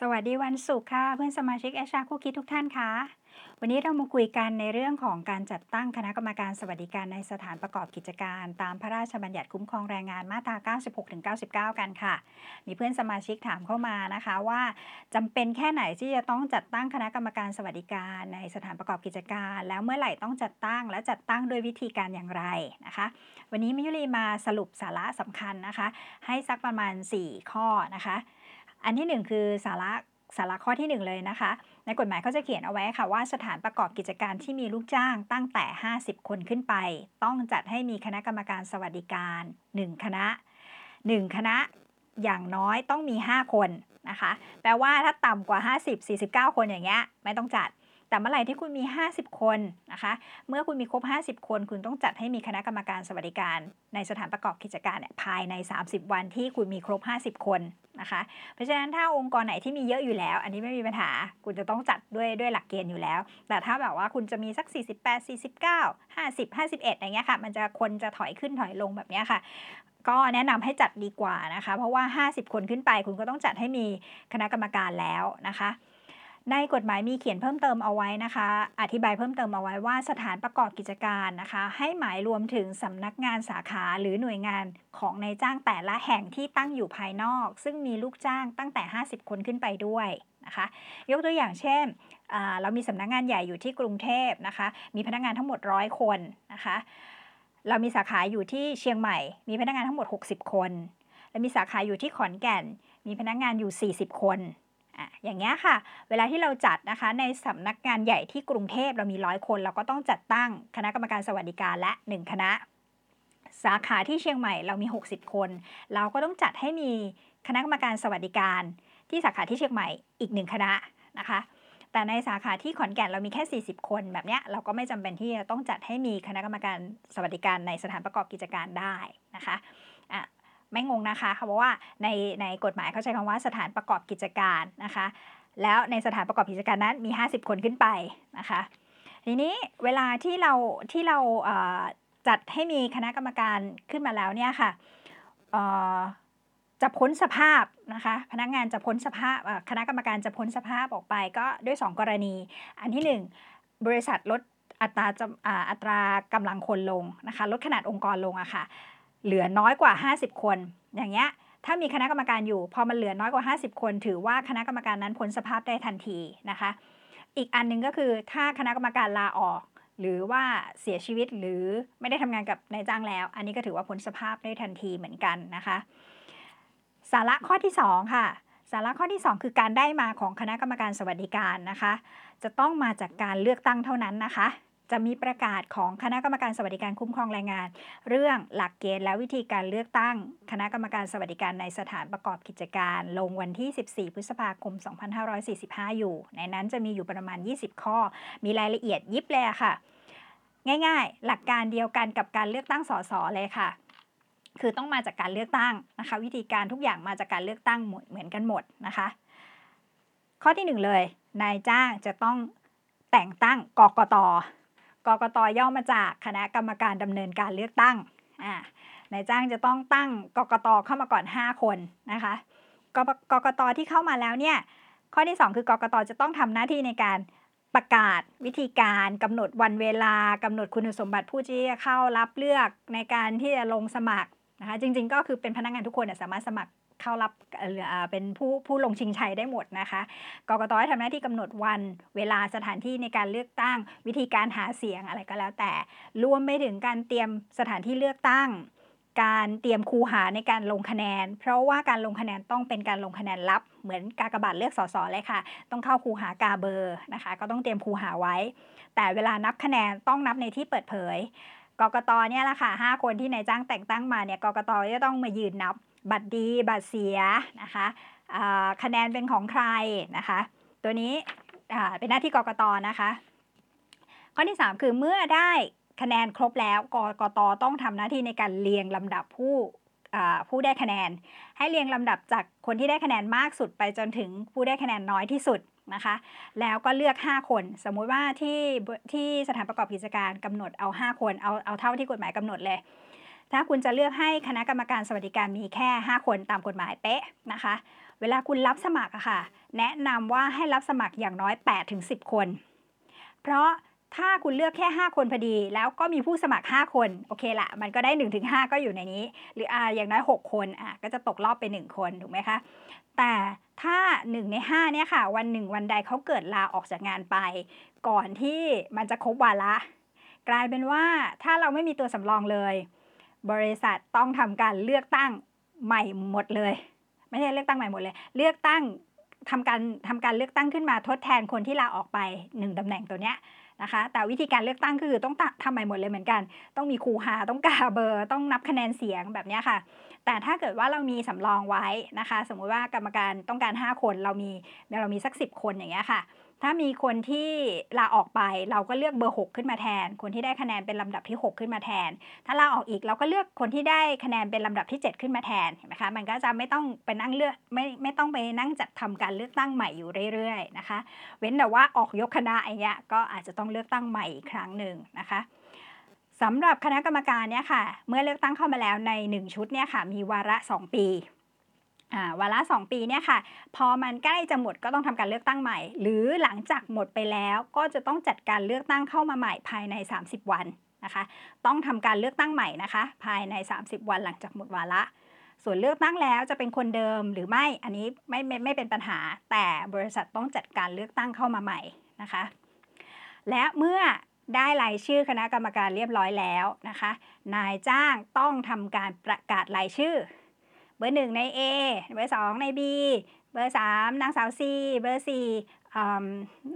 สวัสดีวันศุกร์ค่ะ เพื่อนสมาชิกแอชาคู่คิดทุกท่านค่ะวันนี้เรามาคุยกันในเรื่องของการจัดตั้งคณะกรรมการสวัสดิการในสถานประกอบกิจการ ตามพระราชบัญญัติคุ้มครองแรงงานมาตรา 96-99 กันค่ะ มีเพื่อนสมาชิกถามเข้ามานะคะว่าจำเป็นแค่ไหนที่จะต้องจัดตั้งคณะกรรมการสวัสดิการในสถานประกอบกิจการ แล้วเมื่อไหร่ต้องจัดตั้งและจัดตั้งโดยวิธีการอย่างไรนะคะ วันนี้มิยุรีมาสรุปสาระสำคัญนะคะ ให้สักประมาณ 4 ข้อนะคะ อันที่ 1 คือสาระสาระข้อที่ 1 เลยนะคะ ในกฎหมายเขาจะเขียนเอาไว้ค่ะว่าสถานประกอบกิจการที่มีลูกจ้างตั้งแต่ 50 คนขึ้นไป ต้องจัดให้มีคณะกรรมการสวัสดิการ 1 คณะ 1 คณะอย่างน้อยต้องมี 5 คนนะคะ แปลว่าถ้าต่ำกว่า 50 49 คนอย่างเงี้ยไม่ต้องจัด แต่เมื่อไหร่ที่คุณมี 50 คนนะคะ เมื่อคุณมีครบ 50 คน คุณต้องจัดให้มีคณะกรรมการสวัสดิการ ในสถานประกอบกิจการเนี่ยภายใน 30 วันที่คุณมีครบ 50 คนนะคะ เพราะฉะนั้นถ้าองค์กรไหนที่มีเยอะอยู่แล้ว อันนี้ไม่มีปัญหา คุณจะต้องจัดด้วยด้วยหลักเกณฑ์อยู่แล้ว แต่ถ้าแบบว่าคุณจะมีสัก 48 49 50 51อย่างเงี้ยค่ะ มันจะคนจะถอยขึ้นถอยลงแบบเนี้ยค่ะก็แนะนำให้จัดดีกว่านะคะ เพราะว่า 50 คนขึ้นไปคุณก็ต้องจัดให้มีคณะกรรมการแล้วนะคะ ในกฎหมายมีเขียนเพิ่มเติมเอาไว้นะคะ อธิบายเพิ่มเติมเอาไว้ว่าสถานประกอบกิจการนะคะ ให้หมายรวมถึงสำนักงานสาขาหรือหน่วยงานของนายจ้างแต่ละแห่งที่ตั้งอยู่ภายนอก ซึ่งมีลูกจ้างตั้งแต่ 50 คนขึ้นไปด้วยนะคะ ยกตัวอย่างเช่น เรามีสำนักงานใหญ่อยู่ที่กรุงเทพนะคะ มีพนักงานทั้งหมดร้อยคนนะคะ เรามีสาขาอยู่ที่เชียงใหม่ มีพนักงานทั้งหมด 60 คน และมีสาขาอยู่ที่ขอนแก่น มีพนักงานอยู่ 40 คน อะอย่างเงี้ยค่ะ เวลาที่เราจัดนะคะ ในสำนักงานใหญ่ที่กรุงเทพเรามีร้อยคน เราก็ต้องจัดตั้งคณะกรรมการสวัสดิการและ 1 คณะ สาขาที่เชียงใหม่เรามี 60 คน เราก็ต้องจัดให้มีคณะกรรมการสวัสดิการ ที่สาขาที่เชียงใหม่อีกหนึ่งคณะนะคะแต่ในสาขาที่ขอนแก่นเรามีแค่ 40 คนแบบเนี้ยเราก็ไม่จำเป็นที่จะต้องจัดให้มีคณะกรรมการสวัสดิการในสถานประกอบกิจการได้นะคะ ไม่งงนะคะเพราะว่าในในกฎหมายเขาใช้คำว่าสถานประกอบกิจการนะคะ แล้วในสถานประกอบกิจการนั้นมี 50 คนขึ้นไปนะคะ ทีนี้เวลาที่เราที่เราจัดให้มีคณะกรรมการขึ้นมาแล้วเนี่ยค่ะจะพ้นสภาพนะคะ พนักงานจะพ้นสภาพคณะกรรมการจะพ้นสภาพออกไปก็ด้วย 2 กรณี อันที่ 1 บริษัทลดอัตราอัตรากำลังคนลงนะคะลดขนาดองค์กรลงอะค่ะ เหลือน้อยกว่า 50 คน อย่างเงี้ยถ้ามีคณะกรรมการอยู่ พอมันเหลือน้อยกว่า 50 คน ถือว่าคณะกรรมการนั้นพ้นสภาพได้ทันทีนะคะ อีกอันนึงก็คือถ้าคณะกรรมการลาออก หรือว่าเสียชีวิตหรือไม่ได้ทำงานกับนายจ้างแล้ว อันนี้ก็ถือว่าพ้นสภาพได้ทันทีเหมือนกันนะคะ สาระข้อที่ 2 ค่ะ สาระข้อที่ 2 คือการได้มาของคณะกรรมการสวัสดิการนะคะ จะต้องมาจากการเลือกตั้งเท่านั้นนะคะ จะมีประกาศของคณะกรรมการสวัสดิการคุ้มครองแรงงาน เรื่องหลักเกณฑ์และวิธีการเลือกตั้ง คณะกรรมการสวัสดิการในสถานประกอบกิจการ ลงวันที่ 14 พฤษภาคม 2545 อยู่ ในนั้นจะมีอยู่ประมาณ 20 ข้อ มีรายละเอียดยิบเลยค่ะ ง่ายๆ หลักการเดียวกันกับการเลือกตั้งสสเลยค่ะคือต้องมาจากการเลือกตั้งนะคะ วิธีการทุกอย่างมาจากการเลือกตั้งเหมือนกันหมดนะคะ ข้อที่ 1 เลย นายจ้างจะต้องแต่งตั้งกกต กกตย่อมาจากคณะกรรมการดำเนินการเลือกตั้งอ่านายจ้างจะต้องตั้งกกตเข้ามาก่อน 5 คนนะคะกกกตที่เข้ามาแล้วเนี่ยข้อที่ 2 คือกกตจะต้องทำหน้าที่ในการประกาศวิธีการกำหนดวันเวลากำหนดคุณสมบัติผู้ที่จะเข้ารับเลือกในการที่จะลงสมัคร นะคะจริงๆก็คือเป็นพนักงานทุกคนสามารถสมัครเข้ารับเป็นผู้ผู้ลงชิงชัยได้หมดนะคะกกตให้ทำหน้าที่กำหนดวันเวลาสถานที่ในการเลือกตั้ง วิธีการหาเสียงอะไรก็แล้วแต่ รวมไปถึงการเตรียมสถานที่เลือกตั้ง การเตรียมคูหาในการลงคะแนน เพราะว่าการลงคะแนนต้องเป็นการลงคะแนนลับ เหมือนกากบาทเลือกสสเลยค่ะ ต้องเข้าคูหากาเบอร์นะคะ ก็ต้องเตรียมคูหาไว้ แต่เวลานับคะแนนต้องนับในที่เปิดเผย กกตเนี่ยแหละค่ะ5คนที่นายจ้างแต่งตั้งมาเนี่ยกกตจะต้องมายืนนับบัตรดีบัตรเสียนะคะคะแนนเป็นของใครนะคะ ตัวนี้เป็นหน้าที่กรกตนะคะ ข้อที่ 3 คือเมื่อได้คะแนนครบแล้วกกตต้องทำหน้าที่ในการเรียงลำดับผู้ ผู้ได้คะแนน ให้เรียงลำดับจากคนที่ได้คะแนนมากสุดไปจนถึงผู้ได้คะแนนน้อยที่สุดนะคะ แล้วก็เลือก 5 คน สมมุติว่าที่ที่สถานประกอบกิจการกำหนดเอา 5 คนเอาเอาเท่าที่กฎหมายกำหนดเลย ถ้าคุณจะเลือกให้คณะกรรมการสวัสดิการมีแค่ 5 คนตามกฎหมายเป๊ะนะคะ เวลาคุณรับสมัครอะค่ะ แนะนำว่าให้รับสมัครอย่างน้อย8ถึง10 คน เพราะ ถ้าคุณเลือกแค่ 5 คนพอดี แล้วก็มีผู้สมัคร 5 คน โอเคละมันก็ได้ 1-5ถึงก็อยู่ในนี้ หรืออ่าอย่างน้อย 6 คนอะก็จะตกรอบไป 1 คนถูกไหมคะ แต่ถ้า 1 ใน 5 เนี่ยค่ะ วันหนึ่งวันใดเขาเกิดลาออกจากงานไป ก่อนที่มันจะครบวาระ กลายเป็นว่าถ้าเราไม่มีตัวสำรองเลย บริษัทต้องทำการเลือกตั้งใหม่หมดเลย ไม่ใช่เลือกตั้งใหม่หมดเลย เลือกตั้งทำการทำการเลือกตั้งขึ้นมาทดแทนคนที่ลาออกไปหนึ่งตำแหน่งตัวเนี้ย นะคะ แต่วิธีการเลือกตั้งก็คือต้องทำใหม่หมดเลยเหมือนกัน ต้องมีครูหาต้องกาเบอร์ ต้องนับคะแนนเสียงแบบนี้ค่ะ แต่ถ้าเกิดว่าเรามีสำรองไว้นะคะ สมมุติว่ากรรมการต้องการ 5 คน เรามีเรามีสัก 10 คนอย่างเงี้ยค่ะ ถ้ามีคนที่ลาออกไปเราก็เลือกเบอร์ 6 ขึ้นมาแทน คนที่ได้คะแนนเป็นลำดับที่ 6 ขึ้นมาแทน ถ้าลาออกอีกเราก็เลือกคนที่ได้คะแนนเป็นลำดับที่ 7 ขึ้นมาแทนเห็นไหมคะมันก็จะไม่ต้องไปนั่งเลือกไม่ไม่ต้องไปนั่งจัดทำการเลือกตั้งใหม่อยู่เรื่อยๆนะคะ เว้นแต่ว่าออกยกคณะอย่างเงี้ยก็อาจจะต้องเลือกตั้งใหม่อีกครั้งหนึ่งนะคะสำหรับคณะกรรมการเนี่ยค่ะ เมื่อเลือกตั้งเข้ามาแล้วใน 1 ชุดเนี่ยค่ะ มีวาระ 2 ปี วาระ2ปีเนี่ยค่ะ พอมันใกล้จะหมดก็ต้องทำการเลือกตั้งใหม่ หรือหลังจากหมดไปแล้วก็จะต้องจัดการเลือกตั้งเข้ามาใหม่ภายใน 30 วันนะคะ ต้องทำการเลือกตั้งใหม่นะคะ ภายใน 30 วันหลังจากหมดวาระ ส่วนเลือกตั้งแล้วจะเป็นคนเดิมหรือไม่อันนี้ไม่ไม่ไม่เป็นปัญหา แต่บริษัทต้องจัดการเลือกตั้งเข้ามาใหม่นะคะ และเมื่อได้รายชื่อคณะกรรมการเรียบร้อยแล้วนะคะ นายจ้างต้องทำการประกาศรายชื่อ เบอร์หนึ่งนาย A เบอร์สองนาย B เบอร์สามนางสาว C เบอร์สี่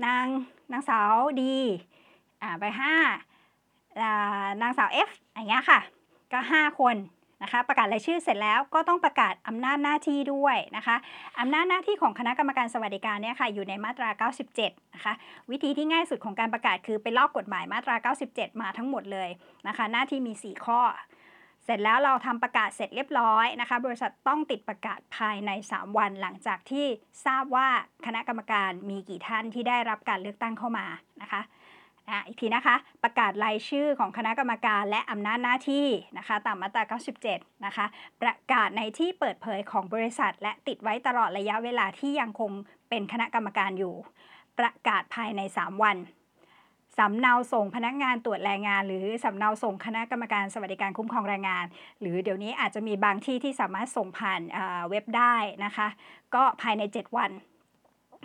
นางนางสาว D อ่าเบอร์ห้านางสาว F อย่างเงี้ยค่ะ ก็ 5 คนนะคะประกาศรายชื่อเสร็จแล้วก็ต้องประกาศอำนาจหน้าที่ด้วยนะคะอำนาจหน้าที่ของคณะกรรมการสวัสดิการเนี่ยค่ะอยู่ในมาตรา 97 นะคะวิธีที่ง่ายสุดของการประกาศคือไปลอกกฎหมายมาตรา 97 มาทั้งหมดเลยนะคะหน้าที่มี 4 ข้อ เสร็จแล้วเราทำประกาศเสร็จเรียบร้อยนะคะ บริษัทต้องติดประกาศภายใน 3 วันหลังจากที่ทราบว่าคณะกรรมการมีกี่ท่านที่ได้รับการเลือกตั้งเข้ามานะคะอะอีกทีนะคะ ประกาศรายชื่อของคณะกรรมการและอำนาจหน้าที่นะคะ ตามมาตรา 97 นะคะ ประกาศในที่เปิดเผยของบริษัท และติดไว้ตลอดระยะเวลาที่ยังคงเป็นคณะกรรมการอยู่ ประกาศภายใน 3 วัน สำเนาส่งพนักงานตรวจแรงงาน หรือสำเนาส่งคณะกรรมการสวัสดิการคุ้มครองแรงงาน หรือเดี๋ยวนี้อาจจะมีบางที่ที่สามารถส่งผ่านเว็บได้นะคะ ก็ภายใน 7 วัน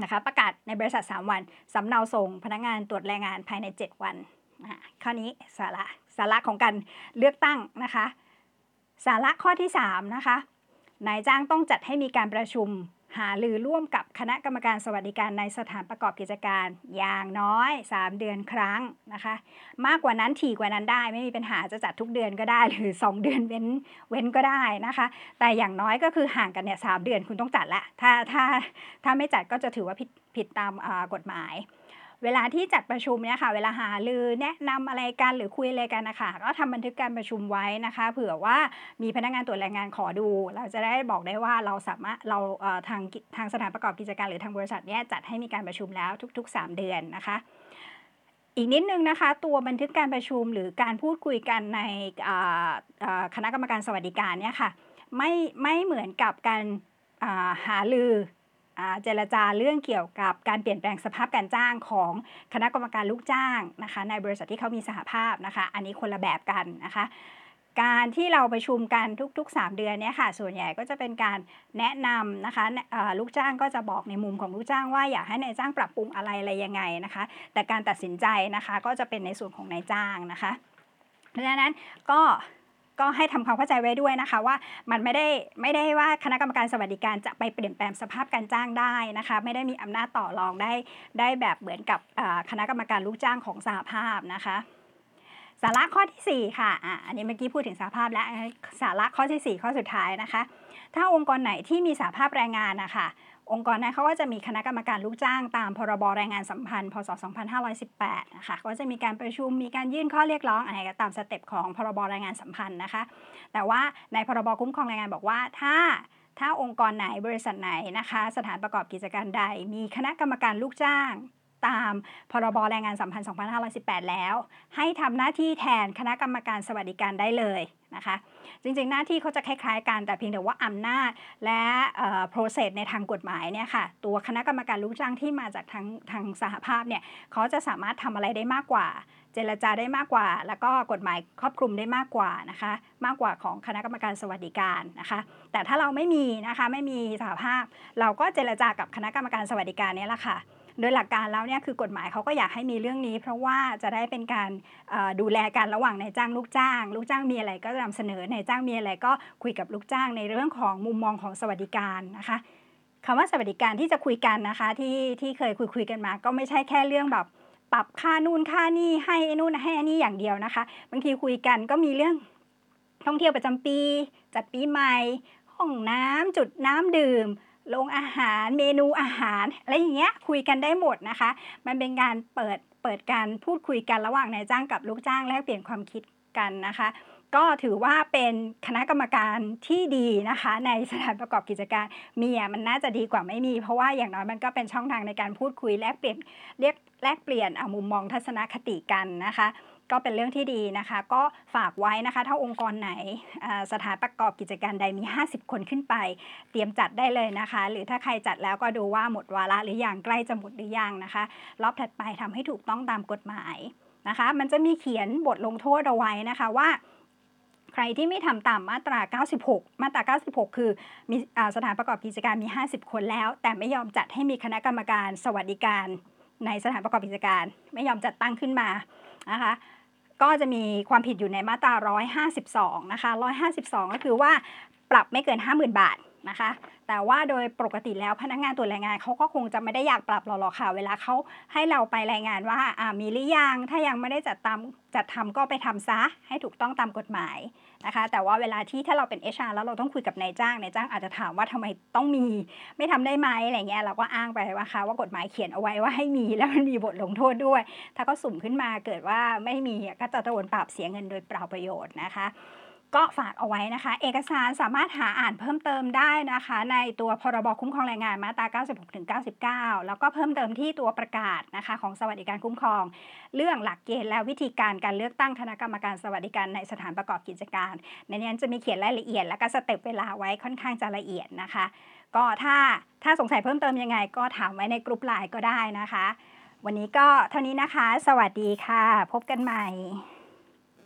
นะคะประกาศในบริษัท 3 วันสำเนาส่งพนักงานตรวจแรงงานภายใน 7 วันข้อนี้สาระสาระของการเลือกตั้งนะคะ สาระข้อที่3นะคะนายจ้างต้องจัดให้มีการประชุม หาลือร่วมกับคณะกรรมการสวัสดิการในสถานประกอบกิจการอย่างน้อย 3 เดือนครั้งนะคะ มากกว่านั้นถี่กว่านั้นได้ไม่มีปัญหาจะจัดทุกเดือนก็ได้ หรือ 2 เดือนเว้นเว้นก็ได้นะคะ แต่อย่างน้อยก็คือห่างกันเนี่ยสเดือนคุณต้องจัดละถ้าถ้าถ้าไม่จัดก็จะถือว่าผิดผิดตามกฎหมาย เวลาที่จัดประชุมเนี่ยค่ะ เวลาหาลือแนะนำอะไรกันหรือคุยอะไรกันนะคะก็ทำบันทึกการประชุมไว้นะคะ เผื่อว่ามีพนักงานตรวจแรงงานขอดู เราจะได้บอกได้ว่าเราสามารถเราทางทางสถานประกอบกิจการหรือทางบริษัทเนี่ยจัดให้มีการประชุมแล้วทุก ๆ 3 เดือนนะคะอีกนิดนึงนะคะ ตัวบันทึกการประชุมหรือการพูดคุยกันในคณะกรรมการสวัสดิการเนี่ยค่ะไม่ไม่เหมือนกับการหาลือ เจรจาเรื่องเกี่ยวกับการเปลี่ยนแปลงสภาพการจ้างของคณะกรรมการลูกจ้างนะคะ ในบริษัทที่เขามีสหภาพนะคะ อันนี้คนละแบบกันนะคะการที่เราประชุมกันทุกๆ 3 เดือนเนี่ยค่ะ ส่วนใหญ่ก็จะเป็นการแนะนำนะคะลูกจ้างก็จะบอกในมุมของลูกจ้างว่าอยากให้นายจ้างปรับปรุงอะไรอะไรยังไงนะคะ แต่การตัดสินใจนะคะก็จะเป็นในส่วนของนายจ้างนะคะ เพราะฉะนั้นก็ ก็ให้ทำความเข้าใจไว้ด้วยนะคะ ว่ามันไม่ได้ไม่ได้ว่าคณะกรรมการสวัสดิการจะไปเปลี่ยนแปลงสภาพการจ้างได้นะคะ ไม่ได้มีอำนาจต่อรองได้ได้แบบเหมือนกับคณะกรรมการลูกจ้างของสหภาพนะคะสาระข้อที่ 4 ค่ะ อะ อันนี้เมื่อกี้พูดถึงสหภาพแล้วสาระข้อที่ 4 ข้อสุดท้ายนะคะ ถ้าองค์กรไหนที่มีสหภาพแรงงานนะคะองค์กรนั้นเขาก็จะมีคณะกรรมการลูกจ้างตามพรบแรงงานสัมพันธ์ พศ 2518 นะคะ ก็จะมีการประชุม มีการยื่นข้อเรียกร้องอะไรก็ตามสเต็ปของพรบแรงงานสัมพันธ์นะคะ แต่ว่าในพรบคุ้มครองแรงงานบอกว่าถ้าถ้าองค์กรไหนบริษัทไหนนะคะ สถานประกอบกิจการใด มีคณะกรรมการลูกจ้าง ตาม พรบแรงงานสัมพันธ์ 2518 แล้ว ให้ทำหน้าที่แทนคณะกรรมการสวัสดิการได้เลยนะคะ จริงๆ หน้าที่เขาจะคล้ายๆกันแต่เพียงแต่ว่าอำนาจและเอ่อ process ในทางกฎหมายเนี่ยค่ะตัวคณะกรรมการลูกจ้างที่มาจากทางทางสหภาพเนี่ยเขาจะสามารถทำอะไรได้มากกว่าเจรจาได้มากกว่า แล้วก็กฎหมายครอบคลุมได้มากกว่านะคะ มากกว่าของคณะกรรมการสวัสดิการนะคะ แต่ถ้าเราไม่มีนะคะ ไม่มีสหภาพ เราก็เจรจากับคณะกรรมการสวัสดิการนี่แหละค่ะ โดยหลักการแล้วเนี่ยคือกฎหมายเขาก็อยากให้มีเรื่องนี้ เพราะว่าจะได้เป็นการดูแลกันระหว่างนายจ้างลูกจ้าง ลูกจ้างมีอะไรก็นำเสนอนายจ้างมีอะไรก็คุยกับลูกจ้างในเรื่องของมุมมองของสวัสดิการนะคะคำว่าสวัสดิการที่จะคุยกันนะคะที่ที่เคยคุยคุยกันมา ก็ไม่ใช่แค่เรื่องแบบปรับค่านู่นค่านี่ให้นู่นให้อนนี้อย่างเดียวนะคะ บางทีคุยกันก็มีเรื่องท่องเที่ยวประจำปี จัดปีใหม่ห้องน้ำจุดน้ำดื่ม โรงอาหารเมนูอาหารอะไรอย่างเงี้ยคุยกันได้หมดนะคะ มันเป็นการเปิดเปิดการพูดคุยกันระหว่างนายจ้างกับลูกจ้างแลกเปลี่ยนความคิดกันนะคะ ก็ถือว่าเป็นคณะกรรมการที่ดีนะคะ ในสถานประกอบกิจการมีอะมันน่าจะดีกว่าไม่มี เพราะว่าอย่างน้อยมันก็เป็นช่องทางในการพูดคุยแลกเปลี่ยนเรียกแลกเปลี่ยนมุมมองทัศนคติกันนะคะก็เป็นเรื่องที่ดีนะคะ ก็ฝากไว้นะคะ ถ้าองค์กรไหนสถานประกอบกิจการใดมี 50 คนขึ้นไป เตรียมจัดได้เลยนะคะ หรือถ้าใครจัดแล้วก็ดูว่าหมดวาระหรือยังใกล้จะหมดหรือยังนะคะ รอบถัดไปทำให้ถูกต้องตามกฎหมายนะคะ มันจะมีเขียนบทลงโทษเอาไว้นะคะว่าใครที่ไม่ทำตามมาตรา 96 มาตรา 96 คือมีอสถานประกอบกิจการมี 50 คนแล้ว แต่ไม่ยอมจัดให้มีคณะกรรมการสวัสดิการ ในสถานประกอบกิจการ ไม่ยอมจัดตั้งขึ้นมานะคะก็จะมีความผิดอยู่ในมาตรา 152 นะคะ 152 ก็คือว่าปรับไม่เกิน 50,000 บาท นะคะ แต่ว่าโดยปกติแล้วพนักงานตรวจแรงงานเขาก็คงจะไม่ได้อยากปรับเราหรอกค่ะ เวลาเขาให้เราไปรายงานว่าอ่ามีหรือยังถ้ายังไม่ได้จัดตามจัดทำก็ไปทำซะให้ถูกต้องตามกฎหมายนะคะ แต่ว่าเวลาที่ถ้าเราเป็น HR แล้วเราต้องคุยกับนายจ้างนายจ้างอาจจะถามว่าทำไมต้องมี ไม่ทำได้ไหมอะไรเงี้ยเราก็อ้างไปว่าค่ะว่ากฎหมายเขียนเอาไว้ว่าให้มีแล้วมันมีบทลงโทษด้วย ถ้าก็สุ่มขึ้นมาเกิดว่าไม่มีก็จะโดนปรับเสียเงินโดยเปล่าประโยชน์นะคะ ก็ฝากเอาไว้นะคะ เอกสารสามารถหาอ่านเพิ่มเติมได้นะคะ ในตัวพรบคุ้มครองแรงงานมาตรา 96ถึง99 แล้วก็เพิ่มเติมที่ตัวประกาศนะคะของสวัสดิการคุ้มครอง เรื่องหลักเกณฑ์และวิธีการการเลือกตั้งคณะกรรมการสวัสดิการในสถานประกอบกิจการ ในนี้จะมีเขียนรายละเอียด และก็ step เวลาไว้ค่อนข้างจะละเอียดนะคะ ก็ถ้าถ้าสงสัยเพิ่มเติมยังไง ก็ถามไว้ในกลุ่มไลน์ก็ได้นะคะ วันนี้ก็เท่านี้นะคะ สวัสดีค่ะ พบกันใหม่